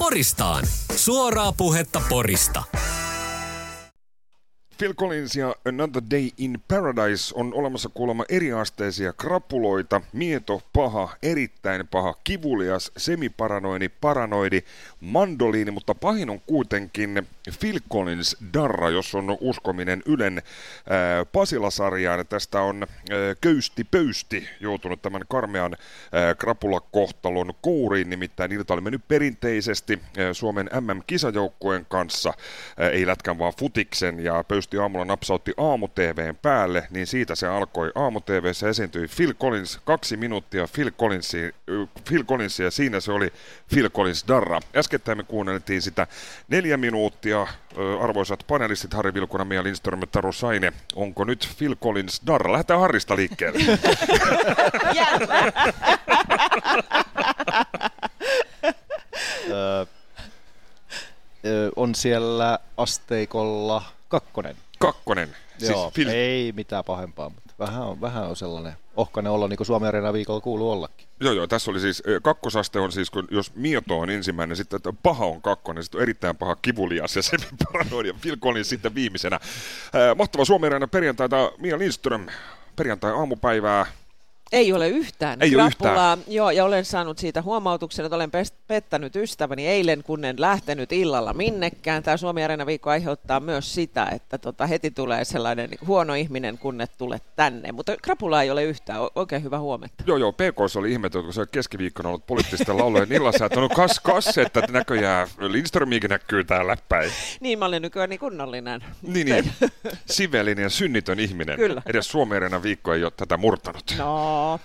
Poristaan. Suoraa puhetta Porista. Phil Collins ja Another Day in Paradise on olemassa kuulemma eriasteisia krapuloita, mieto, paha, erittäin paha, kivulias, semiparanoidi, paranoidi, mandoliini, mutta pahin on kuitenkin Phil Collins Darra, jos on uskominen Ylen ää, Pasila-sarjaan. Tästä on ää, Köysti Pöysti joutunut tämän karmean ää, krapulakohtalon kouriin, nimittäin ilta oli mennyt perinteisesti Suomen MM-kisajoukkueen kanssa, ei lätkän vaan futiksen, ja Pöysti aamulla napsautti aamu-TVn päälle, niin siitä se alkoi. Aamu-TVssä esiintyi Phil Collins, kaksi minuuttia Phil, Collinsi, Phil Collinsia, ja siinä se oli Phil Collins Darra. Äskettäin me kuunneltiin sitä neljä minuuttia. Arvoisat panelistit Harri Vilkuna, Mia Lindström ja Taru Saine, onko nyt Phil Collins Darra? Lähdetään Harrista liikkeelle. on siellä asteikolla kakkonen. Kakkonen. Siis Joo, Phil... ei mitään pahempaa, mutta vähän on, vähän on sellainen ohkainen olla, niin kuin Suomen Arena viikolla kuuluu ollakin. Joo, joo, tässä oli siis, kakkosaste on siis, kun jos Mieto on ensimmäinen, sitten että paha on kakkonen, sitten on erittäin paha kivulias ja se paranoid ja Phil Collins sitten viimeisenä. mahtava Suomen Arena perjantaita, Mia Lindström, perjantai aamupäivää, ei ole yhtään Ei ole yhtään. Joo, ja olen saanut siitä huomautuksen, että olen pettänyt ystäväni eilen, kun en lähtenyt illalla minnekään. Tämä Suomi Arena viikko aiheuttaa myös sitä, että tota, heti tulee sellainen huono ihminen, kun et tule tänne. Mutta krapula ei ole yhtään. Oikein hyvä huomenta. Joo, joo. PK oli ihmetelty, kun se keskiviikkona ollut poliittisten laulujen illassa, että on kas, kas, että näköjään Lindströmikin näkyy täällä päin. Niin, mä olen nykyään niin kunnollinen. Niin, niin. Sivellinen ja synnitön ihminen. Kyllä. Edes Suomi Arena viikko ei ole tätä murtanut. No,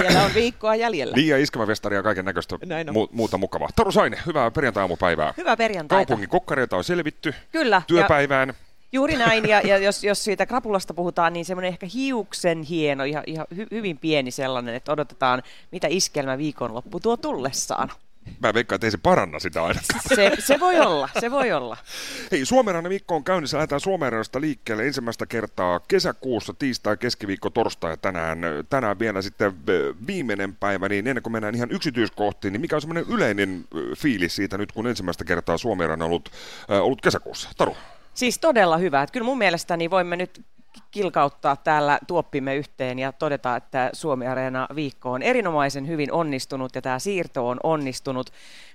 vielä on viikkoa jäljellä. Liian iskemävestaria ja kaiken näköistä mu- muuta mukavaa. Taru Saine, hyvää perjantai-aamupäivää. Hyvää perjantaita. Kaupungin kokkareita on selvitty. Kyllä. Työpäivään. Ja... Juuri näin, ja, ja jos, jos siitä krapulasta puhutaan, niin semmoinen ehkä hiuksen hieno, ihan, ihan hy, hyvin pieni sellainen, että odotetaan, mitä iskelmä viikonloppu tuo tullessaan. Mä veikkaan, että ei se paranna sitä aina. Se, se voi olla, se voi olla. Hei, Suomerannan viikko on käynnissä. Lähdetään Suomenrannasta liikkeelle ensimmäistä kertaa kesäkuussa, tiistai, keskiviikko, torstai ja tänään, tänään vielä sitten viimeinen päivä. Niin ennen kuin mennään ihan yksityiskohtiin, niin mikä on semmoinen yleinen fiilis siitä nyt, kun ensimmäistä kertaa Suomenrannan on ollut, äh, ollut kesäkuussa? Taru? Siis todella hyvä. Että kyllä mun mielestäni voimme nyt kilkauttaa täällä tuoppimme yhteen ja todeta, että Suomi Areena viikko on erinomaisen hyvin onnistunut ja tämä siirto on onnistunut.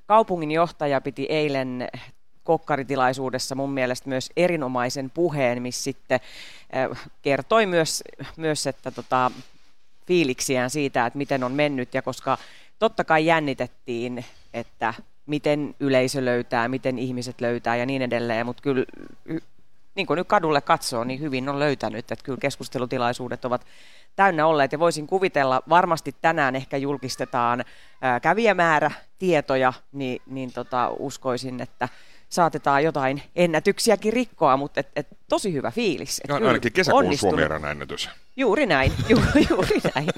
Kaupungin johtaja piti eilen kokkaritilaisuudessa mun mielestä myös erinomaisen puheen, missä sitten äh, kertoi myös, myös että tota, fiiliksiään siitä, että miten on mennyt ja koska totta kai jännitettiin, että miten yleisö löytää, miten ihmiset löytää ja niin edelleen, mutta kyllä niin kuin nyt kadulle katsoo, niin hyvin on löytänyt, että kyllä keskustelutilaisuudet ovat täynnä olleet ja voisin kuvitella, varmasti tänään ehkä julkistetaan kävijämäärä, tietoja, niin, niin tota, uskoisin, että saatetaan jotain ennätyksiäkin rikkoa, mutta et, et, tosi hyvä fiilis. Et no, ainakin kesäkuun Suomi ennätys. Juuri näin, ju, juuri näin.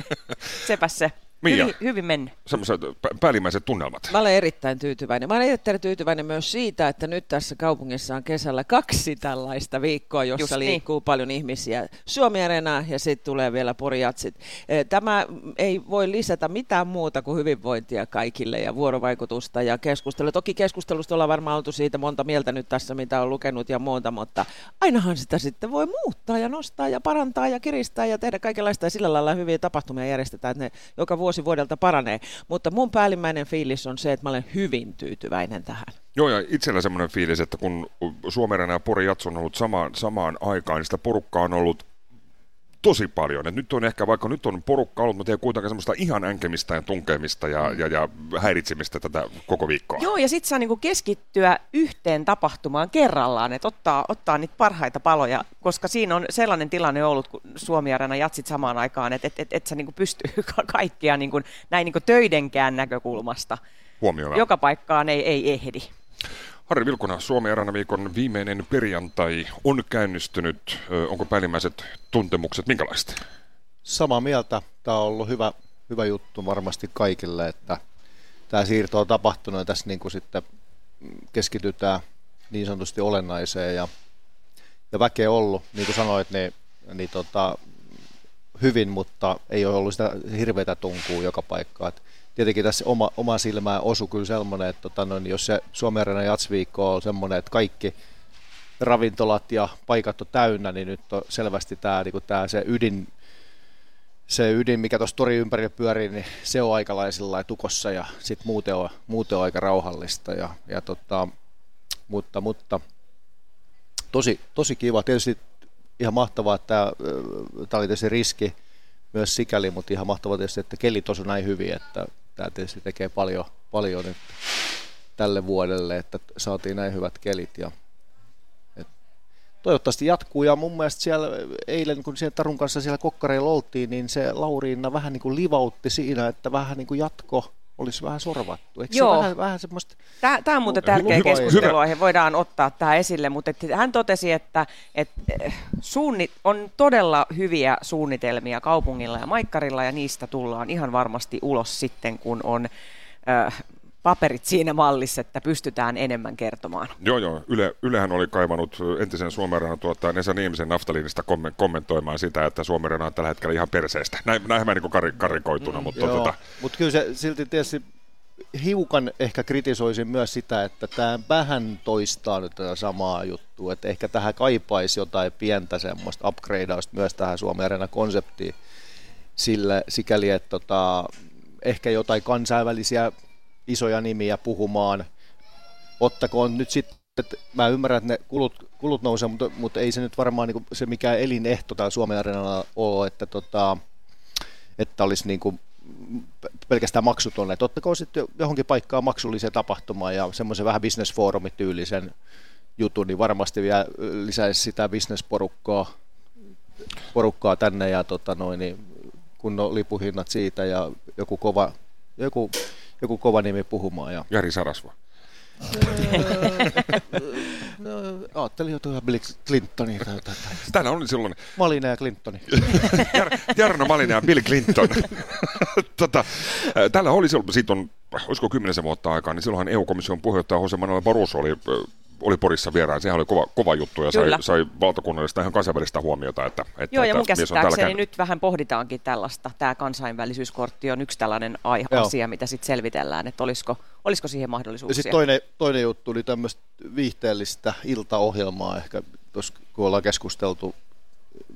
Sepäs se. Mia, hyvin, hyvin mennyt. Semmoiset päällimmäiset tunnelmat. Mä olen erittäin tyytyväinen. Mä olen erittäin tyytyväinen myös siitä, että nyt tässä kaupungissa on kesällä kaksi tällaista viikkoa, jossa Just niin. liikkuu niin. paljon ihmisiä. Suomi Arena ja sitten tulee vielä Porijatsit. E, tämä ei voi lisätä mitään muuta kuin hyvinvointia kaikille ja vuorovaikutusta ja keskustelua. Toki keskustelusta ollaan varmaan oltu siitä monta mieltä nyt tässä, mitä on lukenut ja muuta, mutta ainahan sitä sitten voi muuttaa ja nostaa ja parantaa ja kiristää ja tehdä kaikenlaista ja sillä lailla hyviä tapahtumia järjestetään, että ne joka vuosi vuosi vuodelta paranee. Mutta mun päällimmäinen fiilis on se, että mä olen hyvin tyytyväinen tähän. Joo, ja itsellä semmoinen fiilis, että kun Suomen ja Pori Jats on ollut samaan, samaan aikaan, niin sitä porukkaa on ollut tosi paljon. Et nyt on ehkä, vaikka nyt on porukka ollut, mutta ei kuitenkaan semmoista ihan änkemistä ja tunkemista ja, ja, ja häiritsemistä tätä koko viikkoa. Joo, ja sitten saa niinku keskittyä yhteen tapahtumaan kerrallaan, että ottaa, ottaa niitä parhaita paloja, koska siinä on sellainen tilanne ollut, kun Suomi Arena jatsit samaan aikaan, että et, et, et sä niinku pystyy kaikkia niinku, näin niinku töidenkään näkökulmasta. Huomioon. Joka paikkaan ei, ei ehdi. Harri Vilkuna, Suomi viikon viimeinen perjantai on käynnistynyt. Onko päällimmäiset tuntemukset minkälaiset? Samaa mieltä. Tämä on ollut hyvä, hyvä juttu varmasti kaikille, että tämä siirto on tapahtunut ja tässä niin kuin sitten keskitytään niin sanotusti olennaiseen ja, ja väkeä ollut, niin kuin sanoit, niin, niin tota, hyvin, mutta ei ole ollut sitä hirveätä tunkua joka paikkaan. Tietenkin tässä oma, oma silmään osu kyllä semmoinen, että tota, noin, jos se Suomen Arena jatsviikko on semmoinen, että kaikki ravintolat ja paikat on täynnä, niin nyt on selvästi tämä, niin tämä se ydin, se ydin, mikä tuossa tori ympärillä pyörii, niin se on aikalaisilla tukossa ja sitten muuten on, muuten on aika rauhallista. Ja, ja tota, mutta, mutta tosi, tosi kiva. Tietysti ihan mahtavaa, että tämä, oli tietysti riski myös sikäli, mutta ihan mahtavaa tietysti, että kelit on näin hyvin, että tämä tietysti tekee paljon, paljon nyt tälle vuodelle, että saatiin näin hyvät kelit ja toivottavasti jatkuu. Ja mun mielestä siellä eilen kun siellä Tarun kanssa siellä kokkareilla oltiin, niin se Lauriina vähän niin kuin livautti siinä, että vähän niin kuin jatko olisi vähän sorvattu. Eikö Joo. se vähän, vähän semmoista... Tämä, tämä on muuten tärkeä keskusteluaihe, voidaan ottaa tämä esille, mutta että hän totesi, että, että eh, suunni, on todella hyviä suunnitelmia kaupungilla ja maikkarilla ja niistä tullaan ihan varmasti ulos sitten, kun on äh, paperit siinä mallissa, että pystytään enemmän kertomaan. Joo, joo. Yle, Ylehän oli kaivannut entisen Suomerenan tuottaa Nesa Niemisen naftaliinista kommentoimaan sitä, että Suomerena on tällä hetkellä ihan perseestä. Näin, näin mä niin kar, karikoituna. Mm, mutta joo. tota... Mut kyllä se silti tietysti hiukan ehkä kritisoisin myös sitä, että tämä vähän toistaa nyt tätä samaa juttua, että ehkä tähän kaipaisi jotain pientä semmoista upgradeausta myös tähän Suomen Arena-konseptiin, sillä, sikäli, että tota, ehkä jotain kansainvälisiä isoja nimiä puhumaan. Ottakoon nyt sitten, että mä ymmärrän, että ne kulut, kulut nousee, mutta, mutta ei se nyt varmaan niin se mikään elinehto täällä Suomen areenalla ole, että, tota, että olisi niin kuin pelkästään maksutonne. Ottakoon sitten johonkin paikkaan maksulliseen tapahtumaan ja semmoisen vähän bisnesfoorumityylisen jutun, niin varmasti vielä lisäisi sitä bisnesporukkaa porukkaa tänne ja tota noin, niin kun lipuhinnat siitä ja joku kova, joku joku kova nimi puhumaan. Ja... Jari Sarasva. no, ajattelin jo tuohon Bill Clintonia. Täällä oli silloin... Malina ja Clintoni. Jar, Jarno Malina ja Bill Clinton. tota, täällä oli silloin, siitä on, olisiko kymmenisen vuotta aikaa, niin silloinhan EU-komission puheenjohtaja Jose Manuel Barroso oli oli Porissa vieraan. Sehän oli kova, kova juttu ja sai, sai valtakunnallista ihan kansainvälistä huomiota. Että, että Joo, ja mun käsittääkseni nyt vähän pohditaankin tällaista. Tämä kansainvälisyyskortti on yksi tällainen ai- asia, mitä sitten selvitellään, että olisiko, olisiko siihen mahdollisuuksia. Ja sitten toinen, toinen juttu oli tämmöistä viihteellistä iltaohjelmaa, ehkä tuossa kun ollaan keskusteltu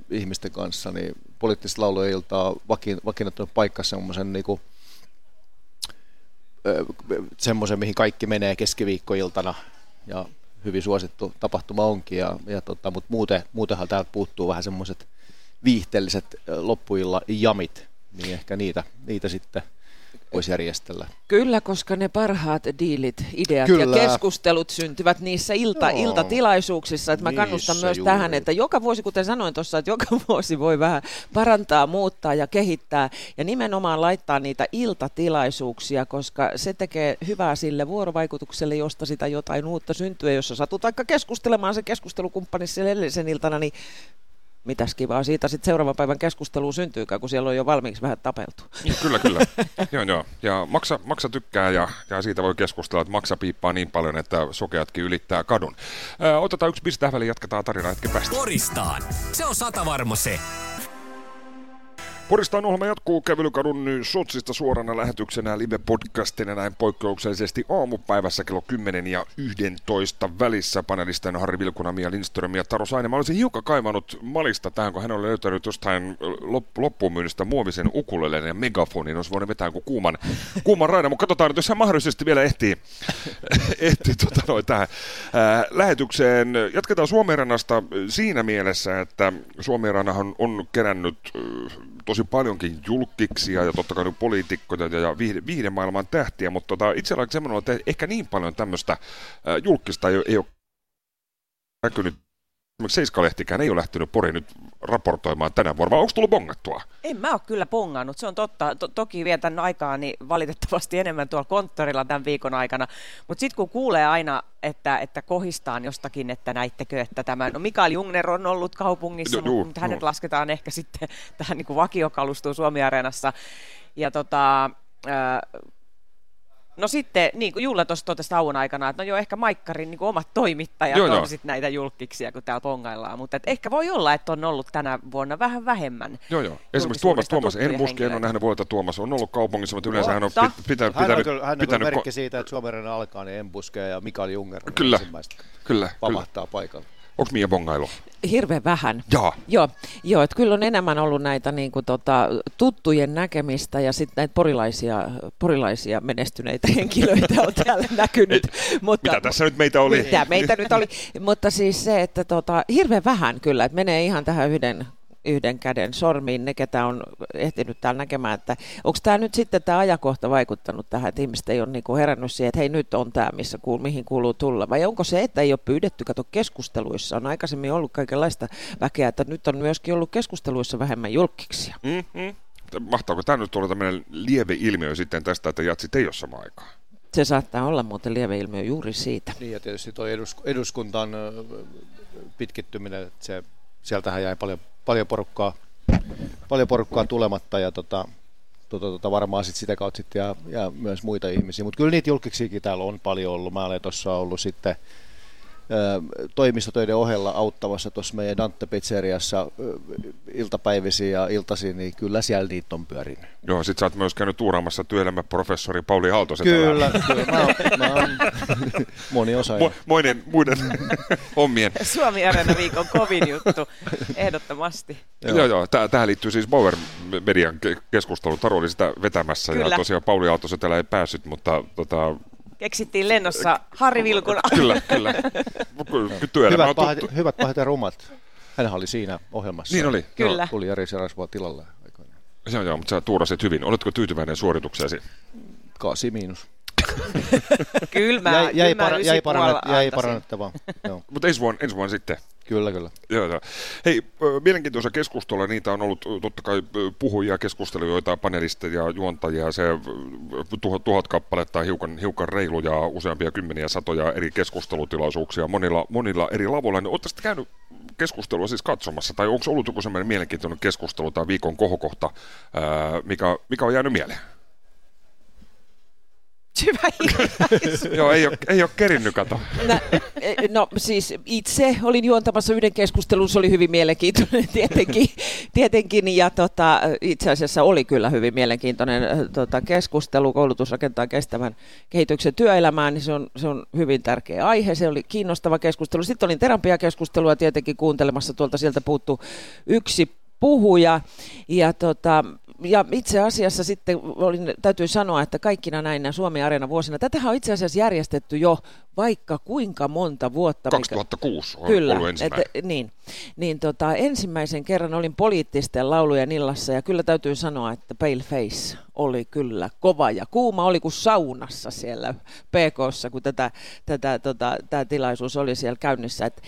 ihmisten kanssa, niin poliittista laulujen iltaa vakin, vakiinnutunut paikka semmoisen niin kuin, semmoisen, mihin kaikki menee keskiviikkoiltana ja hyvin suosittu tapahtuma onkin, ja, ja tota, mutta muuten, muutenhan täältä puuttuu vähän semmoiset viihteelliset loppuilla jamit, niin ehkä niitä, niitä sitten voisi järjestellä. Kyllä, koska ne parhaat diilit, ideat Kyllä. ja keskustelut syntyvät niissä ilta, no, iltatilaisuuksissa. Että mä kannustan myös juuri. tähän, että joka vuosi, kuten sanoin tuossa, että joka vuosi voi vähän parantaa, muuttaa ja kehittää. Ja nimenomaan laittaa niitä iltatilaisuuksia, koska se tekee hyvää sille vuorovaikutukselle, josta sitä jotain uutta syntyy. Jos sä satut vaikka keskustelemaan se keskustelukumppani siellä edellisen iltana, niin mitäs kivaa siitä sitten seuraavan päivän keskustelu syntyykään, kun siellä on jo valmiiksi vähän tapeltu. Kyllä, kyllä. joo, joo. Ja maksa, maksa tykkää ja, ja siitä voi keskustella, että maksa piippaa niin paljon, että sokeatkin ylittää kadun. Ö, otetaan yksi piste tähän väliin, jatketaan tarinaa hetken päästä. Poristaan. Se on sata varma se. Poristaan ohjelma jatkuu kävelykadun Sotsista suorana lähetyksenä live-podcastina näin poikkeuksellisesti aamupäivässä kello 10 ja 11 välissä panelisten Harri Vilkuna, Mia Lindström ja Taro Saine. Mä olisin hiukan kaivannut Malista tähän, kun hän oli löytänyt jostain loppuun myynnistä muovisen ukulelen ja megafonin. Olisi voinut vetää kuin kuuman, kuuman raidan, mutta katsotaan nyt, jos hän mahdollisesti vielä ehtii, ehtii tota noin, tähän ää, lähetykseen. Jatketaan Suomeranasta siinä mielessä, että Suomeranahan on kerännyt tosi paljonkin julkiksia ja totta kai poliitikkoja ja viihde, viihdemaailman tähtiä, mutta tota, itse asiassa semmoinen, että ehkä niin paljon tämmöistä julkista ei, ei ole näkynyt esimerkiksi Seiskalehtikään ei ole lähtenyt Pori nyt raportoimaan tänä vuonna, vai onko tullut bongattua? En mä ole kyllä bongannut, se on totta. To- toki vietän aikaa niin valitettavasti enemmän tuolla konttorilla tämän viikon aikana, mutta sitten kun kuulee aina, että, että kohistaan jostakin, että näittekö, että tämä, no Mikael Jungner on ollut kaupungissa, jo, mutta hänet jo. lasketaan ehkä sitten tähän niin vakiokalustuun Suomi-areenassa, ja tota, äh, No sitten, niin kuin Julla tuossa totesi tauon aikana, että no joo, ehkä Maikkarin niin omat toimittajat joo, on joo. sit näitä julkiksia, kun täällä pongaillaan. Mutta et ehkä voi olla, että on ollut tänä vuonna vähän vähemmän. Joo, joo. Esimerkiksi Tuomas, Tuomas en muski, en ole nähnyt vuotta Tuomas on ollut kaupungissa, mutta yleensä hän on pit, pitänyt... Hän on kyllä, hän on pitänyt merkki siitä, että Suomen alkaa, niin Embuske ja Mikael Junger kyllä, kyllä, pamahtaa kyllä. paikalla. Onko Mia bongailu? Hirveän vähän. Jaa. Joo, joo että kyllä on enemmän ollut näitä niin kuin, tota, tuttujen näkemistä ja sitten näitä porilaisia, porilaisia menestyneitä henkilöitä on täällä näkynyt. mutta, mitä tässä nyt meitä oli? Mitä meitä nyt oli, mutta siis se, että tota, hirveän vähän kyllä, että menee ihan tähän yhden yhden käden sormiin, ne ketä on ehtinyt täällä näkemään, että onko tämä nyt sitten tämä ajakohta vaikuttanut tähän, että ihmiset ei ole niinku herännyt siihen, että hei nyt on tämä, missä kuul, mihin kuuluu tulla, vai onko se, että ei ole pyydetty, kato keskusteluissa, on aikaisemmin ollut kaikenlaista väkeä, että nyt on myöskin ollut keskusteluissa vähemmän julkiksia. Mm-hmm. Mahtaako tämä nyt olla tämmöinen lieve ilmiö sitten tästä, että jatsit ei ole sama aikaa? Se saattaa olla muuten lieve ilmiö juuri siitä. Niin ja tietysti tuo eduskuntaan pitkittyminen, että se, sieltähän jäi paljon paljon porukkaa, paljon porukkaa tulematta ja tota, tota, tota, varmaan sit sitä kautta sit ja, ja, myös muita ihmisiä. Mutta kyllä niitä julkiksiakin täällä on paljon ollut. Mä olen tuossa ollut sitten toimistotöiden ohella auttamassa tuossa meidän Dante Pizzeriassa iltapäivisiä ja iltaisin, niin kyllä siellä niitä on pyörinyt. Joo, sit sä oot myös käynyt tuuraamassa työelämäprofessori Pauli Aaltosen Kyllä, kyllä mä oon, mä oon moni osa. Mo, moinen muiden hommien. Suomi Arena viikon kovin juttu, ehdottomasti. joo, joo, joo tähän liittyy siis Bauer Median keskustelu. Taru oli sitä vetämässä kyllä. ja tosiaan Pauli Aaltosen täällä ei päässyt, mutta tota, keksittiin lennossa Harri Vilkun. Kyllä, kyllä. hyvät, pahat, hyvät, pahat ja rumat. Hänhän oli siinä ohjelmassa. Niin oli. Kyllä. Tuli Jari Sarasvuo tilalle. Joo, joo, mutta sä tuurasit hyvin. Oletko tyytyväinen suoritukseesi? Kasi miinus. Kylmä, jäi, jäi, para, jäi, parannet, jäi parannettavaa. Mutta ensi vuonna, ensi vuonna sitten. Kyllä, kyllä. Joo, joo. Hei, mielenkiintoisia keskustelua. Niitä on ollut totta kai puhujia, keskustelijoita, panelisteja, juontajia. Se tuhat, tuhat kappaletta hiukan, hiukan reilu ja useampia kymmeniä satoja eri keskustelutilaisuuksia monilla, monilla eri lavoilla. Niin Oletteko käynyt keskustelua siis katsomassa, tai onko ollut joku sellainen mielenkiintoinen keskustelu tai viikon kohokohta, mikä, mikä on jäänyt mieleen? Syvä Joo, ei ole, ei ole kerinnyt kato. No, no siis itse olin juontamassa yhden keskustelun, se oli hyvin mielenkiintoinen tietenkin, tietenkin ja tota, itse asiassa oli kyllä hyvin mielenkiintoinen tota, keskustelu. Koulutus rakentaa kestävän kehityksen työelämään, niin se on, se on hyvin tärkeä aihe. Se oli kiinnostava keskustelu. Sitten olin terapiakeskustelua tietenkin kuuntelemassa, tuolta sieltä puuttu yksi puhuja. Ja tota, ja itse asiassa sitten olin, täytyy sanoa, että kaikkina näinä Suomi Areena vuosina, tätähän on itse asiassa järjestetty jo vaikka kuinka monta vuotta. 2006 mikä, on kyllä, ollut ensimmäinen. Et, niin, niin tota, ensimmäisen kerran olin poliittisten laulujen illassa ja kyllä täytyy sanoa, että Pale Face oli kyllä kova ja kuuma oli kuin saunassa siellä PKssa, kun tätä, tätä, tota, tämä tilaisuus oli siellä käynnissä. Et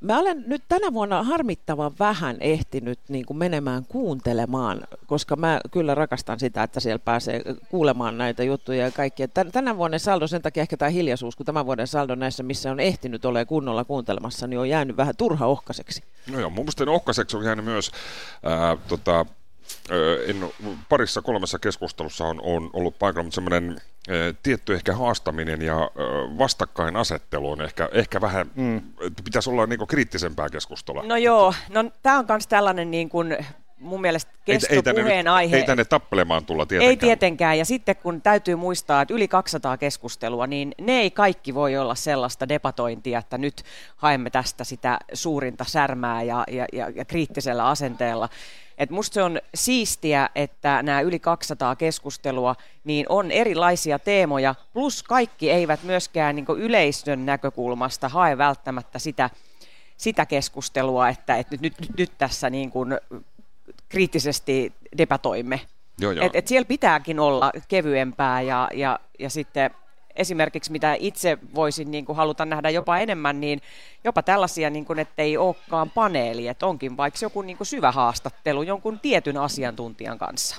mä olen nyt tänä vuonna harmittavan vähän ehtinyt niin kuin menemään kuuntelemaan, koska mä kyllä rakastan sitä, että siellä pääsee kuulemaan näitä juttuja ja kaikkia. Tänä vuonna saldo sen takia ehkä tämä hiljaisuus, kun tämän vuoden saldo näissä, missä on ehtinyt ole kunnolla kuuntelemassa, niin on jäänyt vähän turha ohkaiseksi. No joo, mun mielestä ohkaiseksi on jäänyt myös ää, tota, en, parissa kolmessa keskustelussa on, on ollut paikalla, mutta semmoinen tietty ehkä haastaminen ja vastakkainasettelu on ehkä, ehkä vähän, mm. pitäisi olla niin kriittisempää keskustelua. No joo, no tämä on myös tällainen niin kuin mun mielestä kestopuheen ei, aihe. Ei tänne tappelemaan tulla tietenkään. Ei tietenkään, ja sitten kun täytyy muistaa, että yli 200 keskustelua, niin ne ei kaikki voi olla sellaista debatointia, että nyt haemme tästä sitä suurinta särmää ja, ja, ja, ja kriittisellä asenteella. Et musta se on siistiä, että nämä yli 200 keskustelua niin on erilaisia teemoja, plus kaikki eivät myöskään niin yleisön näkökulmasta hae välttämättä sitä, sitä keskustelua, että, että nyt, nyt, nyt tässä niin kuin kriittisesti debatoimme. Joo, joo. Et, et siellä pitääkin olla kevyempää ja, ja, ja sitten esimerkiksi mitä itse voisin niin kuin haluta nähdä jopa enemmän, niin jopa tällaisia, niin kuin, että ei olekaan paneeli, että onkin vaikka joku niin kuin syvä haastattelu jonkun tietyn asiantuntijan kanssa.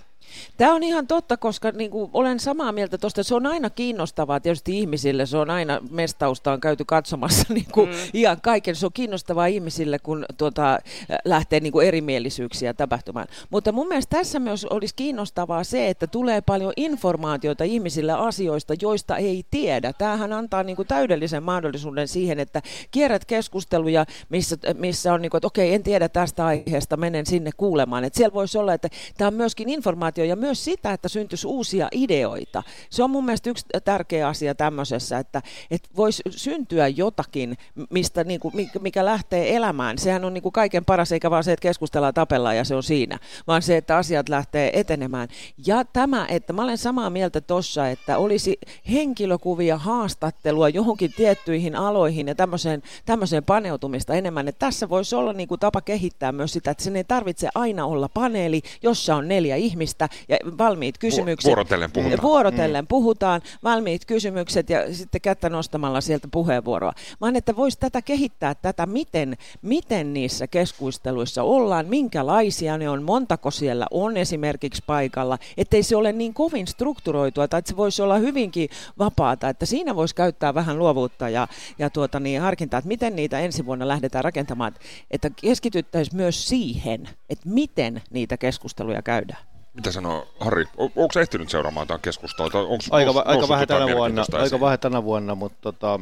Tämä on ihan totta, koska niin kuin olen samaa mieltä tuosta. Se on aina kiinnostavaa tietysti ihmisille. Se on aina mestausta on käyty katsomassa niin kuin mm. ihan kaiken. Se on kiinnostavaa ihmisille, kun tuota, lähtee niin kuin erimielisyyksiä tapahtumaan. Mutta mun mielestä tässä myös olisi kiinnostavaa se, että tulee paljon informaatiota ihmisille asioista, joista ei tiedä. Tämähän antaa niin kuin täydellisen mahdollisuuden siihen, että kierrät keskusteluja, missä, missä on niin kuin, että okei, en tiedä tästä aiheesta, menen sinne kuulemaan. Että siellä voisi olla, että tämä on myöskin informaatio ja myös sitä, että syntyisi uusia ideoita. Se on mun mielestä yksi tärkeä asia tämmöisessä, että, että voisi syntyä jotakin, mistä, niin kuin, mikä lähtee elämään. Sehän on niin kuin kaiken paras, eikä vaan se, että keskustellaan, tapellaan ja se on siinä, vaan se, että asiat lähtee etenemään. Ja tämä, että mä olen samaa mieltä tuossa, että olisi henkilökuvia, haastattelua johonkin tiettyihin aloihin ja tämmöiseen, tämmöiseen paneutumista enemmän. Että tässä voisi olla niin kuin tapa kehittää myös sitä, että sen ei tarvitse aina olla paneeli, jossa on neljä ihmistä ja valmiit kysymykset. Vuorotellen puhutaan. Vuorotellen mm. puhutaan, valmiit kysymykset ja sitten kättä nostamalla sieltä puheenvuoroa. Vaan että voisi tätä kehittää, tätä miten, miten niissä keskusteluissa ollaan, minkälaisia ne on, montako siellä on esimerkiksi paikalla, ettei se ole niin kovin strukturoitua tai että se voisi olla hyvinkin vapaata, että siinä voisi käyttää vähän luovuutta ja, ja tuota niin, harkintaa, että miten niitä ensi vuonna lähdetään rakentamaan, että keskityttäisiin myös siihen, että miten niitä keskusteluja käydään. Mitä sanoo Harri? O- onko se ehtinyt seuraamaan tämän keskustelua? aika, va- aika, vähän tänä vuonna, aika vähän tänä vuonna, mutta tota,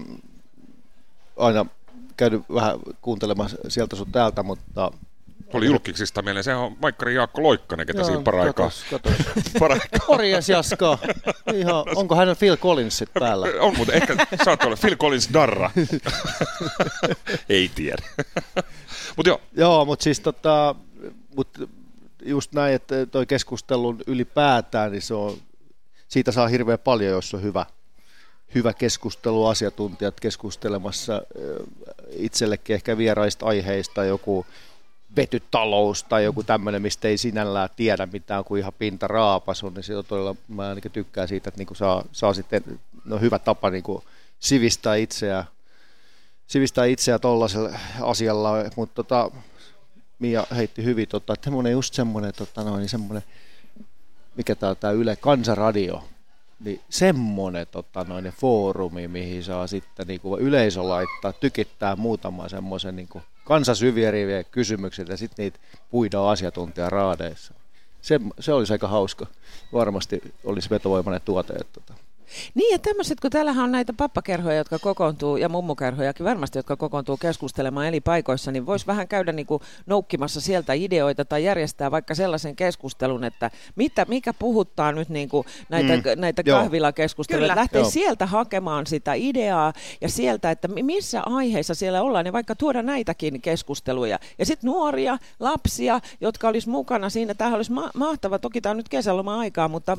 aina käynyt vähän kuuntelemassa sieltä sun täältä, mutta oli julkiksista mieleen, se on Maikkari Jaakko Loikkanen, ketä Joo, siinä paraikaa. Morjes Jaska. Ihan, onko hän Phil Collinsit päällä? on, mutta ehkä saat olla Phil Collins Darra. Ei tiedä. mut joo. Joo, mutta siis tota, mut just näin, että toi keskustelun ylipäätään, niin se on, siitä saa hirveän paljon, jos on hyvä, hyvä keskustelu, asiantuntijat keskustelemassa itsellekin ehkä vieraista aiheista, joku vetytalous tai joku tämmöinen, mistä ei sinällään tiedä mitään kuin ihan pinta raapasu, niin se on todella, mä ainakin tykkään siitä, että niin kuin saa, saa sitten, no hyvä tapa niin kuin sivistää itseä, sivistää itseä tuollaisella asialla, mutta tota, Mia heitti hyvin, tota, että semmoinen just semmoinen, tota, noin, semmoinen, mikä tämä on tämä Yle Kansaradio, niin semmoinen tota, noin, foorumi, mihin saa sitten niin kuin yleisö laittaa, tykittää muutama semmoisen niin kansasyvieriviä kysymyksiä ja sitten niitä puidaan asiantuntijaraadeissa. Se, se olisi aika hauska. Varmasti olisi vetovoimainen tuote. Että, tota. Niin ja tämmöiset, kun täällähän on näitä pappakerhoja, jotka kokoontuu, ja mummukerhojakin varmasti, jotka kokoontuu keskustelemaan eri paikoissa, niin voisi vähän käydä niin kuin noukkimassa sieltä ideoita tai järjestää vaikka sellaisen keskustelun, että mitä, mikä puhuttaa nyt niin kuin näitä, mm. näitä kahvilakeskusteluja. Lähtee Joo. sieltä hakemaan sitä ideaa ja sieltä, että missä aiheissa siellä ollaan, niin vaikka tuoda näitäkin keskusteluja. Ja sitten nuoria, lapsia, jotka olisi mukana siinä. Tämä olisi ma- mahtava, toki tämä on nyt kesäloma-aikaa, mutta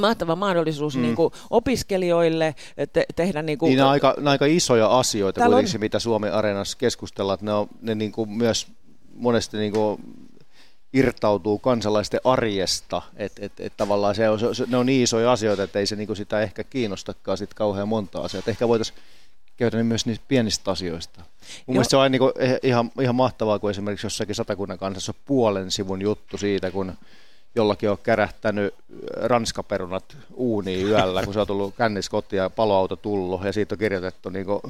mahtava mahdollisuus mm. niin kuin opiskelijoille te- tehdä... Niin kuin... Niin, nämä aika, nämä aika isoja asioita Täällä kuitenkin, on... mitä Suomen areenassa keskustellaan, että ne, on, ne niin kuin myös monesti niin kuin irtautuu kansalaisten arjesta, että et, et tavallaan se on, se, ne on niin isoja asioita, että ei se niin kuin sitä ehkä kiinnostakaan sit kauhean monta asiaa. Et ehkä voitaisiin käydä myös niistä pienistä asioista. Mun mielestä se on niin kuin ihan, ihan mahtavaa, kun esimerkiksi jossakin satakunnan kansassa on puolen sivun juttu siitä, kun jollakin on kärähtänyt ranskaperunat uuniin yöllä, kun se on tullut kännis kotiin ja paloauto tullut, ja siitä on kirjoitettu niin kuin...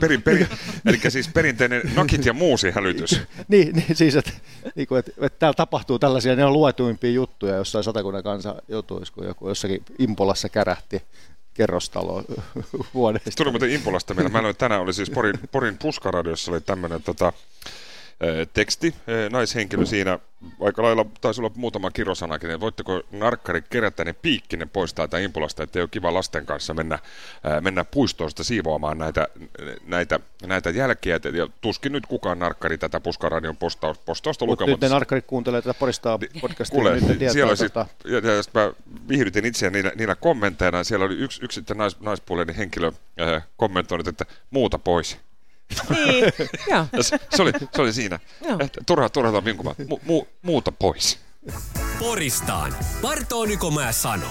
Perin, perin, eli siis perinteinen nakit ja muusi hälytys. niin, niin, siis, että, niin kuin, että, että täällä tapahtuu tällaisia, ne on luetuimpia juttuja jossain satakunnan kanssa jutuissa, kun joku jossakin Impolassa kärähti kerrostalo vuodesta. Tuli muuten Impolasta meillä. Mä tänään oli siis Porin, Porin Puskaradiossa oli tämmöinen tota, teksti, naishenkilö siinä, aika lailla taisi olla muutama kirosanakin, että voitteko narkkari kerätä ne piikkinen pois täältä Impulasta, että ei ole kiva lasten kanssa mennä, mennä puistoon sitä siivoamaan näitä, näitä, näitä jälkiä, ja tuskin nyt kukaan narkkari tätä Puskaradion postausta, postausta lukemaan. Nyt ne narkkarit kuuntelee tätä Poristaa podcastia, kuule, niin tietää, siellä sit, tota... ja, ja mä viihdytin itseä niillä, niillä kommentteina, siellä oli yksi, yksi nais, naispuolinen henkilö äh, kommentoinut, että muuta pois. Niin, se, se, oli, se oli siinä. Turha, turha vinkumaan. Mu, mu, muuta pois. Poristaan. Parto Nykomaa sano.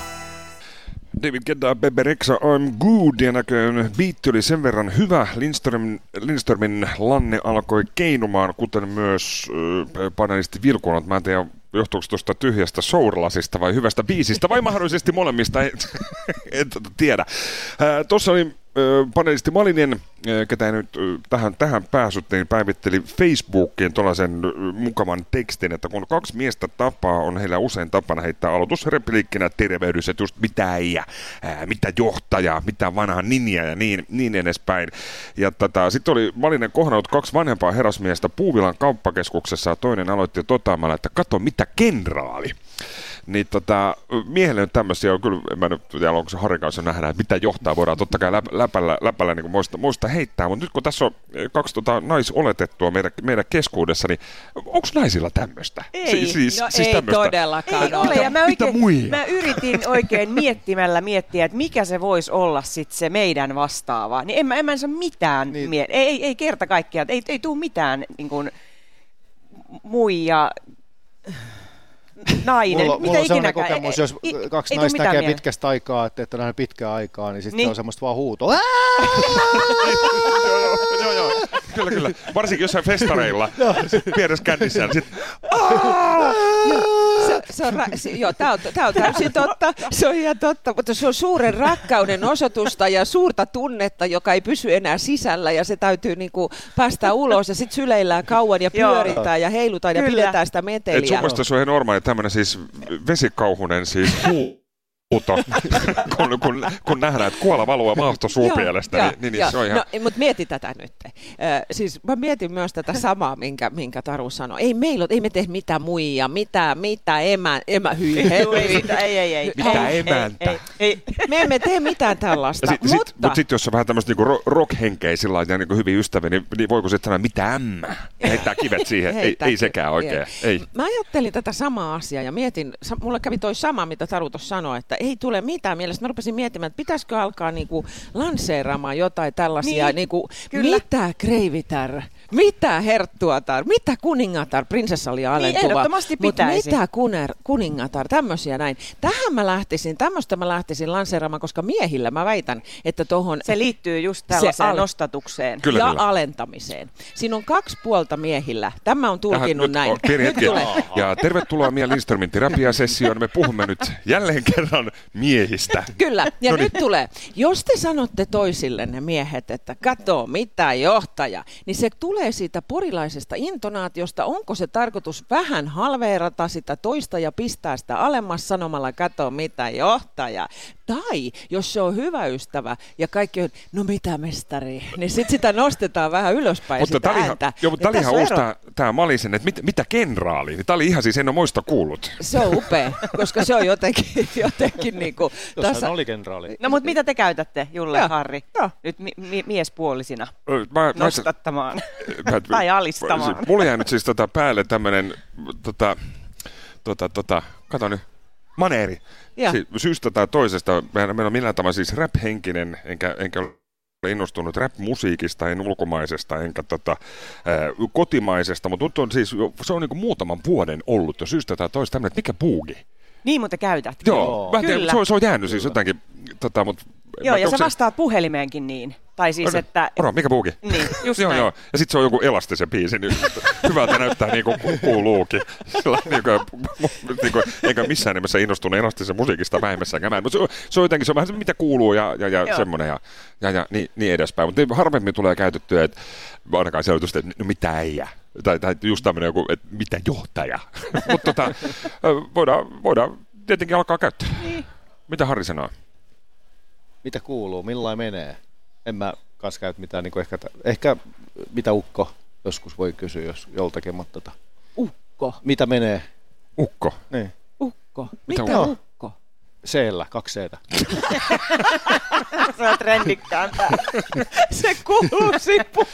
David Gedda, Bebe Rexa, I'm good ja näköön biitti oli sen verran hyvä. Lindström, Lindströmin lanne alkoi keinumaan, kuten myös äh, panelisti Vilkunat. Mä en tiedä, johtuuko tuosta tyhjästä sourlasista vai hyvästä biisistä vai mahdollisesti molemmista, en, en tota tiedä. Tuossa oli panelisti Malinen, ketä ei nyt tähän, tähän päässyt, niin päivitteli Facebookiin tuollaisen mukavan tekstin, että kun kaksi miestä tapaa, on heillä usein tapana heittää aloitusrepliikkinä tervehdys, että just mitä äijä, mitä johtaja, mitä vanha ninja ja niin, niin edespäin. Ja tota, sitten oli Malinen kohdannut kaksi vanhempaa herrasmiestä Puuvilan kauppakeskuksessa ja toinen aloitti totaamalla, että kato mitä kenraali. Niin tota, miehelle tämmöisiä on kyllä, en mä nyt tiedä, onko se Harri kanssa nähdä, että mitä johtaa voidaan totta kai läpällä, läpällä niin muista, muista heittää, mutta nyt kun tässä on kaksi tota, naisoletettua meidän, meidän keskuudessa, niin onko naisilla tämmöistä? Ei, si- siis, no siis ei tämmöistä? todellakaan ei ole. Ja mä, oikein, mä yritin oikein miettimällä miettiä, että mikä se voisi olla sit se meidän vastaava. Niin en mä, en mä saa mitään niin. miet- ei, ei, ei kerta kaikkiaan, ei, ei tule mitään niin kuin, muija nainen. Mulla, mulla on sellainen kokemus, jos ei, kaksi ei naista näkee mieleen. pitkästä aikaa, että, että on pitkää aikaa, niin sitten niin. on semmoista vaan huutoa. joo, joo, kyllä, kyllä. Varsinkin jossain festareilla, pienessä kännissä, niin sitten se, se on, ra- joo, tämä on, tää on täysin totta, se on ihan totta, mutta se on suuren rakkauden osoitusta ja suurta tunnetta, joka ei pysy enää sisällä ja se täytyy niinku päästä ulos ja sitten syleillään kauan ja pyörittää ja heilutaan ja pidetään sitä meteliä. Et sun mielestä se on ihan normaali tämmöinen siis vesikauhunen siis huu puto, kun, kun, kun nähdään, että kuola valuu maasto suupielestä. niin, niin, niin se on ihan... no, mutta mieti tätä nyt. Äh, siis mä mietin myös tätä samaa, minkä, minkä Taru sanoi. Ei meillä ei me tee mitään muija, mitä, mitä emä, emä hyi, ei, ei, ei, ei. Mitä emäntä? Ei, ei, Me emme tee mitään tällaista. Sit, mutta sit, mut sitten jos on vähän tämmöistä niinku rock-henkeä sillä ja niinku hyvin ystäviä, niin, niin voiko sitten sanoa, mitä ämmä? Heittää kivet siihen. ei, ei sekään oikein. Ei. Mä ajattelin tätä samaa asiaa ja mietin, mulle kävi toi sama, mitä Taru tuossa sanoi, että ei tule mitään mielestä. Mä rupesin miettimään, että pitäisikö alkaa niinku lanseeraamaan jotain tällaisia, niin, niinku, mitä kreivitär, mitä herttuatar, mitä kuningatar, prinsessa oli alentuva. Niin, ehdottomasti pitäisi. mitä kuner, kuningatar, tämmöisiä näin. Tähän mä lähtisin, tämmöistä mä lähtisin lanseeraamaan, koska miehillä mä väitän, että tuohon... Se liittyy just tällaiseen al- nostatukseen. Kyllä, ja kyllä. alentamiseen. Siinä on kaksi puolta miehillä. Tämä on tulkinnut Tähän, näin. Nyt, pieni hetki. Ja tervetuloa Mia Lindströmin terapiasessioon. Me puhumme nyt jälleen kerran miehistä. Kyllä, ja no niin. nyt tulee. Jos te sanotte toisillenne miehet, että kato mitä johtaja, niin se tulee siitä porilaisesta intonaatiosta. Onko se tarkoitus vähän halveerata sitä toista ja pistää sitä alemmas sanomalla kato mitä johtaja? Tai jos se on hyvä ystävä ja kaikki on, no mitä mestari, niin sitten sitä nostetaan vähän ylöspäin mutta sitä tämä ääntä. Joo, mutta tämä oli ihan uusi tämä Malisen, että mit, mitä kenraali? Tämä oli ihan siis, en ole muista kuullut. Se on upea, koska se on jotenkin, jotenkin niin kuin... Tasa... oli kenraali. No mutta mitä te käytätte, Julle ja Harri, ja. nyt mi- mi- miespuolisina mä, nostattamaan mä, mä, tai alistamaan? Mulla jäi nyt siis tota päälle tämmöinen, tota, tota, tota, kato nyt, maneeri. Si- syystä tai toisesta, meillä on millään tavalla siis rap-henkinen, enkä, enkä ole innostunut rap-musiikista, en ulkomaisesta, enkä tota, ää, kotimaisesta, mutta nyt on siis, se on niin muutaman vuoden ollut jo syystä tai toisesta tämmöinen, että mikä puugi? Niin, mutta käytät. Joo, mä tiedän, se, on, se on jäänyt siis jotenkin, tota, mutta Joo, ja sä se... vastaat puhelimeenkin niin. Tai siis, okay. että... Oro, mikä puuki? Niin, just joo, joo. Ja sitten se on joku elastisen biisi, niin hyvältä näyttää niin kuin kuuluukin. niin kuin, niin kuin, eikä missään nimessä innostunut elastisen musiikista vähemmässäkään. Mutta se, on, se on jotenkin, se on vähän se, mitä kuuluu ja, ja, ja semmoinen ja, ja, ja niin, niin edespäin. Mutta harvemmin tulee käytettyä, että ainakaan selvitystä, että no mitä äijä. Tai, tai just tämmöinen joku, että mitä johtaja. Mutta tota, voidaan, voidaan tietenkin alkaa käyttää. Niin. Mitä Harri sanoo? mitä kuuluu, millain menee. En mä kanssa käy mitään, niin ehkä, ehkä mitä ukko joskus voi kysyä jos joltakin, mutta tota, Ukko? Mitä menee? Ukko? Niin. Ukko? Mitä, mitä ukko? Seellä, kaksi seetä. Se on trendikkään Se kuuluu sippu.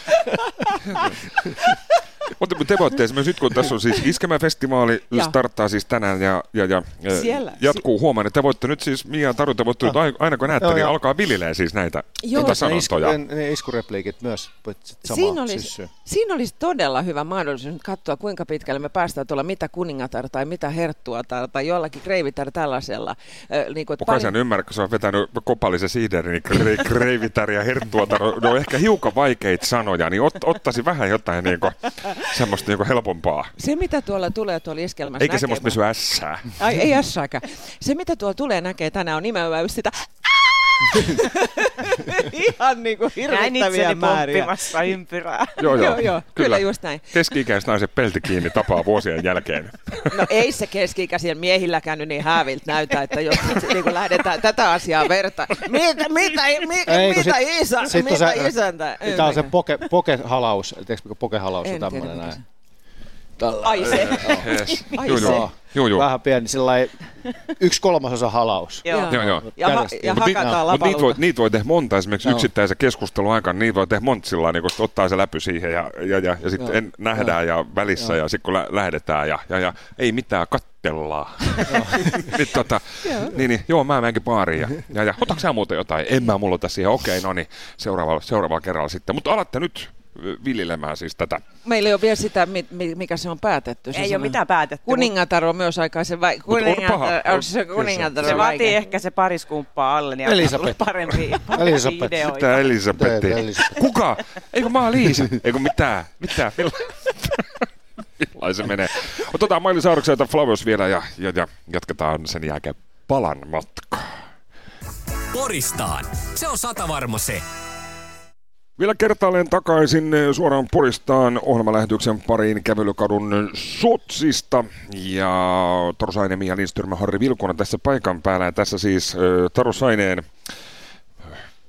Mutta te voitte esimerkiksi nyt, kun tässä on siis Iskemäfestivaali, starttaa siis tänään ja, ja, ja Siellä. jatkuu huomenna. Te voitte nyt siis, Mia Taru, te voitte ah. aina kun näette, joo, niin joo. alkaa viljelee siis näitä Joo. Tuota sanontoja. Ne, isku, ne iskurepliikit myös. Siinä olisi, siinä olisi todella hyvä mahdollisuus nyt katsoa, kuinka pitkälle me päästään tuolla mitä kuningatar tai mitä herttuatar tai jollakin kreivitar tällaisella. Äh, niin kuin, paljon... sen ymmärrä, kun se on vetänyt kopallisen siiderin, niin kreivitar ja herttuatar, ne on ehkä hiukan vaikeita sanoja, niin ot, ottaisi vähän jotain niin kuin semmoista niinku helpompaa. Se, mitä tuolla tulee tuolla iskelmässä Eikä näkee, semmoista missä ässää. Ai, ei ässääkään. Se, mitä tuolla tulee näkee tänään, on nimenomaan just sitä Ihan niin kuin Näin hirvittäviä itseni määriä. pomppimassa ympyrää. Joo, joo. Joo, joo, kyllä just näin. Keski-ikäiset naiset pelti kiinni tapaa vuosien jälkeen. No ei se keski-ikäisillä miehilläkään nyt niin hääviltä näytä, että jos nyt niin kuin lähdetään tätä asiaa verta. Mitä, mitä, mi, Ei, mitä sit- isä, sit on mitä se- isäntä? Tämä on se poke, pokehalaus, tiedätkö mikä pokehalaus on tämmöinen näin? Tällä. Ai se. Yes. Ai Joo, se. joo. Joo, joo. Vähän pieni, sillä yksi kolmasosa halaus. Joo. Joo, joo. Ja, ha- ja Mut hakataan Mutta niitä voi, niitä voi tehdä monta esimerkiksi Joo. yksittäisen keskustelun aikana, niitä voi tehdä monta sillä lailla, niin kun ottaa se läpy siihen ja, ja, ja, ja sitten Joo. en, nähdään ja välissä ja sitten kun lä- lähdetään ja, ja, ja ei mitään kattellaan. Nyt tota, niin, niin, joo mä menenkin baariin ja, ja, ja otatko sä muuten jotain? En mä, mulla on tässä ihan okei, no niin, seuraavalla, seuraavalla kerralla sitten. Mutta alatte nyt viljelemään siis tätä. Meillä ei ole vielä sitä, mi- mi- mikä se on päätetty. Se Ei ole semmoinen- mitään päätetty. Kuningatar on myös aikaisen vai... on paha. Kuningatar, on se kuningatar Se on vaatii ehkä se pariskumppaa alle, niin Elisabeth. tulla parempia, parempia Elisabeth. ideoita. Mitä Elisabeth. Kuka? Eikö mä Liisa? Eikö mitään? Mitä? Milla... Millainen se menee? Otetaan Maili Saaruksen ja Flavius vielä ja, ja, ja jatketaan sen jälkeen palan matkaa. Poristaan. Se on sata varma se. Vielä kertaalleen takaisin eh, suoraan Poristaan ohjelmalähetyksen pariin kävelykadun Sotsista. Ja Taru Sainemi ja Lindström Harri Vilkunen tässä paikan päällä. Ja tässä siis äh, Taru Saineen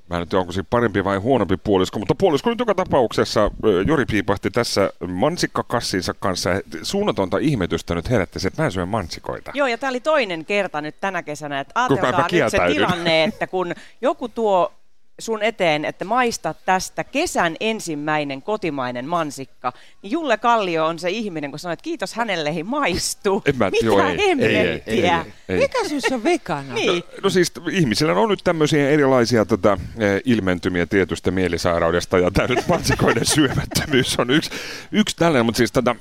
Mä en tiedä, onko siinä parempi vai huonompi puolisko, mutta puolisko nyt joka tapauksessa ö, Jori piipahti tässä mansikkakassinsa kanssa. Suunnatonta ihmetystä nyt herätti se, että mä mansikoita. Joo, ja tämä oli toinen kerta nyt tänä kesänä, että ajatelkaa nyt se tilanne, että kun joku tuo sun eteen, että maista tästä kesän ensimmäinen kotimainen mansikka, niin Julle Kallio on se ihminen, kun sanoo, että kiitos hänelle, ei maistu. En mä- Mitä joo, ei, ei, ei, hemmettiä? ei. Mikä sinussa on vikana? Niin. No siis ihmisillä on nyt tämmöisiä erilaisia tota, eh, ilmentymiä tietystä mielisairaudesta ja tämä nyt mansikoiden syömättömyys on yksi, yksi tällainen, mutta siis tota,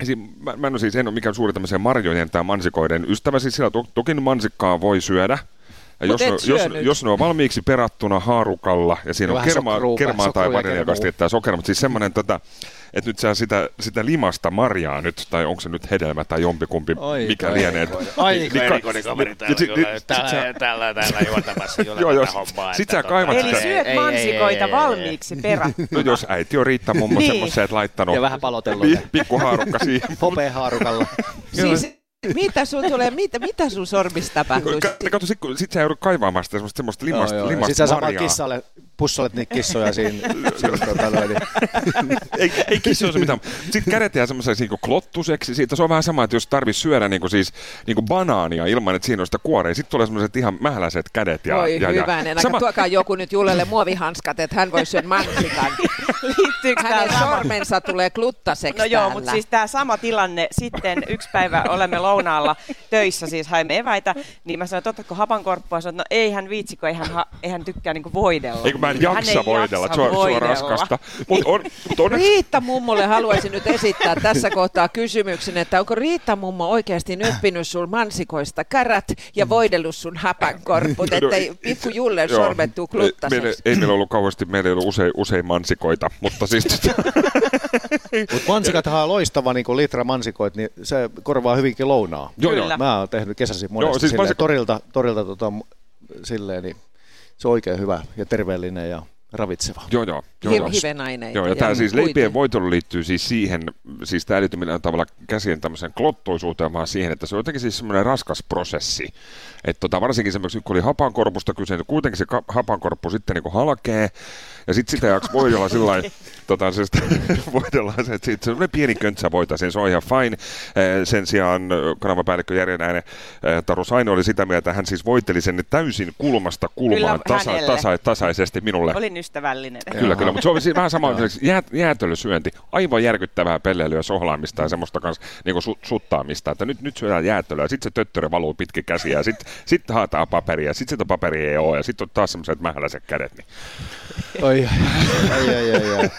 Esim, mä, mä en ole siis en ole mikään suuri tämmöisen marjojen tai mansikoiden ystävä, siis sillä to, toki mansikkaa voi syödä. Ja Mut jos, ne, jos, jos ne on valmiiksi perattuna haarukalla ja siinä Ja on vähän kermaa, sokerua, kermaa tai kermaa. tai sokeria, mutta siis semmoinen, tota, että nyt sä sitä, sitä limasta marjaa nyt, tai onko se nyt hedelmä tai jompikumpi, Aika mikä lienee. erikoinen. Aika erikoinen kaveri Ja täällä sit Täällä, sä- täällä, juontamassa Joo, tätä hommaa. Sit että sä tota- kaivat Eli syöt mansikoita valmiiksi perattu. No jos äiti on Riitta mummo Niin. semmoisen laittanut Ja vähän palotellut pikku haarukka siihen. Hopeahaarukalla. Siis, mitä sun tulee, mitä, mitä sun sormissa tapahtuu? Ka- Kato, sit, kun- sit sä joudut kaivamaan sitä semmoista, semmoista limasta, Joo, joo. limasta Sitten sä kissalle, pussalet niitä kissoja siinä. niin. ei, ei kissi se mitään. Sitten kädet jää semmoiseksi niin klottuseksi. Siitä se on vähän sama, että jos tarvitsisi syödä niin kuin siis, niin kuin banaania ilman, että siinä on sitä kuorea. Sitten tulee semmoiset ihan mähläiset kädet. Ja, Voi ja, ja. hyvänen, aika tuokaa joku nyt Jullelle muovihanskat, että hän voi syödä mansikan. Liittyykö Hänen tämä sama? sormensa tulee kluttaseksi No joo, täällä. mutta siis tämä sama tilanne, sitten yksi päivä olemme lounaalla töissä, siis haimme eväitä, niin mä sanoin, että otatko hapankorppua, sanoin, että no ei hän viitsi, kun ei hän, ha, ei hän tykkää niinku voidella. Eikö mä en Hän jaksa ei voidella, se on, se on voidella. raskasta. Mutta on, mut on, Riitta mummolle haluaisin nyt esittää tässä kohtaa kysymyksen, että onko Riitta mummo oikeasti nyppinyt sun mansikoista kärät ja voidellut sun häpänkorput, ettei pikku Julle Joo. sormet tuu ei, meillä, kluttaseksi. ei meillä ollut kauheasti, meillä ei ollut usein, usein mansikoita, mutta siis Mutta mansikathan on loistava, niin kuin litra mansikoit, niin se korvaa hyvinkin lounaa. joo, joo. Kyllä. Mä oon tehnyt kesäsi monesti Joo, siis silleen, mansikko- torilta, torilta tota, silleen, niin se on oikein hyvä ja terveellinen ja ravitseva. Joo, joo. joo, joo. Hi- hivenaineita. Joo, ja tämä siis leipien voitelu liittyy siis siihen, siis tämä ei liity millään tavalla käsien tämmöiseen klottoisuuteen, vaan siihen, että se on jotenkin siis semmoinen raskas prosessi. Että tota, varsinkin semmoiksi, kun oli hapankorpusta kyse, niin kuitenkin se hapankorppu sitten niin halkee, ja sitten sitä jaksa voidella sillä lailla, tota, se sitä voidellaan se, että semmoinen pieni köntsä voitaisiin, se on ihan fine. Eh, Sen sijaan eh, kanavapäällikkö Jari Näinen, eh, Taru Saino oli sitä mieltä, että hän siis voitteli sen täysin kulmasta kulmaan Kyllä, tasa, hänelle. tasa, tasaisesti minulle. Olin ystävällinen. Kyllä, kyllä, mutta se on siis vähän sama kuin jää, jäätelösyönti. Aivan järkyttävää pelleilyä, sohlaamista ja semmoista kanssa niin su, suttaamista, että nyt, nyt syödään jäätelöä, sitten se töttörö valuu pitkin käsiä, sitten sit haetaan paperia, sitten sitä paperia ei ole, ja sitten on taas semmoiset mähäläiset kädet. Niin. Oi, ai, ai, ai, ai.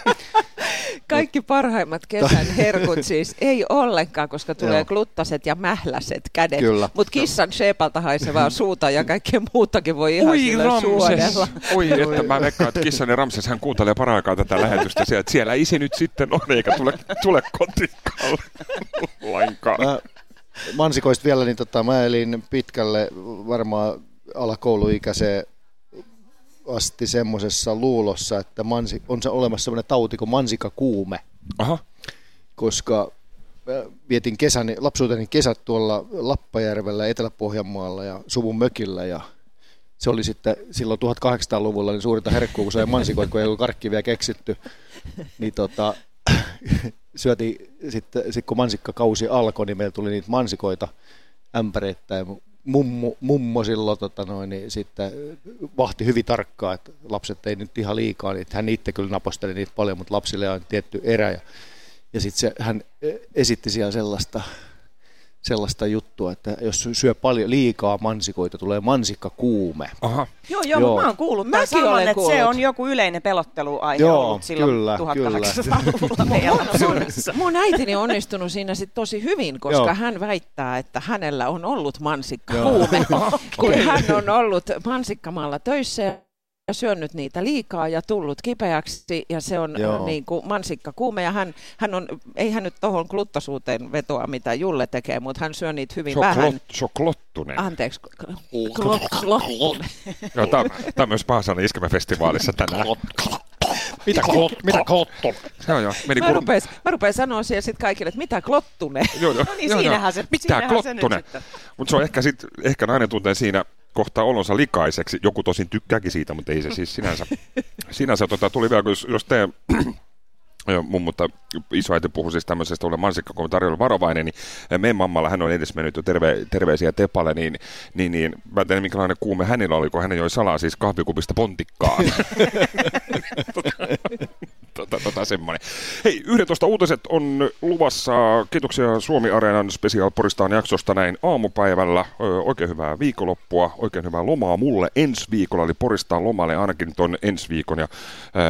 Kaikki parhaimmat kesän herkut siis ei ollenkaan, koska tulee Joo. gluttaset ja mähläset kädet. Mutta kissan sheepalta haisevaa suuta ja kaikkea muutakin voi ihan Ramses! suodella. Oi, että mä veikkaan, että kissani Ramses, hän kuuntelee paraikaa tätä lähetystä sieltä. että Siellä isi nyt sitten on, eikä tule, tule kotikaalle lainkaan. Mä, mansikoista vielä, niin tota, mä elin pitkälle varmaan alakouluikäiseen asti semmoisessa luulossa, että mansi, on se olemassa semmoinen tauti kuin mansikakuume, Aha, koska vietin kesän, lapsuuteni kesät tuolla Lappajärvellä, Etelä-Pohjanmaalla ja suvun mökillä ja se oli sitten silloin 1800-luvulla niin suurinta herkkua, kun sai mansikoita, kun ei ollut karkki vielä keksitty. Niin tota, syötiin sitten, sit kun mansikkakausi alkoi, niin meillä tuli niitä mansikoita ämpäreittäin. Mummo, mummo silloin tota noin, niin sitten vahti hyvin tarkkaan, että lapset ei nyt ihan liikaa, niin hän itse kyllä naposteli niitä paljon, mutta lapsille on tietty erä. Ja, ja sitten hän esitti siellä sellaista, sellaista juttua, että jos syö paljon liikaa mansikoita, tulee mansikkakuume. aha. Joo, joo, Joo. mutta mä oon kuullut Mäkin saman, olen että se kuullut. on joku yleinen pelotteluaihe Joo, ollut silloin kyllä, 1800-luvulla meidän lapsuudessa. Mun äitini on onnistunut siinä sit tosi hyvin, koska Joo. hän väittää, että hänellä on ollut mansikkakuume, kun hän on ollut mansikkamaalla töissä ja syönyt niitä liikaa ja tullut kipeäksi ja se on Joo. äh, niin kuin mansikkakuume ja hän, hän on, ei hän nyt tuohon gluttasuuteen vetoa mitä Julle tekee, mutta hän syö niitä hyvin Se vähän. klot, se on klottunen. Anteeksi, klot, klot, Joo, tämä, on myös Paasanen iskemäfestivaalissa tänään. Mitä, klot, mitä klotto? Se on joo, meni Mä rupean, mä rupean sanoa siellä sitten kaikille, että mitä klottune. Joo, joo, No niin, joo, siinähän joo. se- Mitä siinähän klottunen? sitten. Mutta se on ehkä, sit, ehkä nainen tuntee siinä kohtaa olonsa likaiseksi. Joku tosin tykkääkin siitä, mutta ei se siis sinänsä. sinänsä tota, tuli vielä, jos, jos teidän Joo, mun, mutta isoäiti puhui siis tämmöisestä, ole mansikka, kun tarjolla varovainen, niin meidän mammalla, hän on edes mennyt jo terve, terveisiä Tepalle, niin, niin, niin mä en tiedä minkälainen kuume hänellä oli, kun hän joi salaa siis kahvikupista pontikkaa. tota, tota semmoinen. Hei, 11 uutiset on luvassa. Kiitoksia Suomi Areenan Special Poristaan jaksosta näin aamupäivällä. Oikein hyvää viikonloppua, oikein hyvää lomaa mulle ensi viikolla, eli Poristaan lomalle ainakin ton ensi viikon ja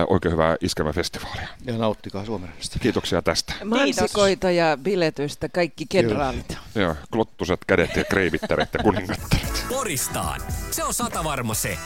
oikein hyvää iskelmäfestivaalia. Ja nauttikaa Suomenrannasta. Kiitoksia tästä. Mansikoita ja biletystä, kaikki kenraalit. Joo, klottuset kädet ja kreivittäret ja kuningattaret. Poristaan. Se on sata varma se.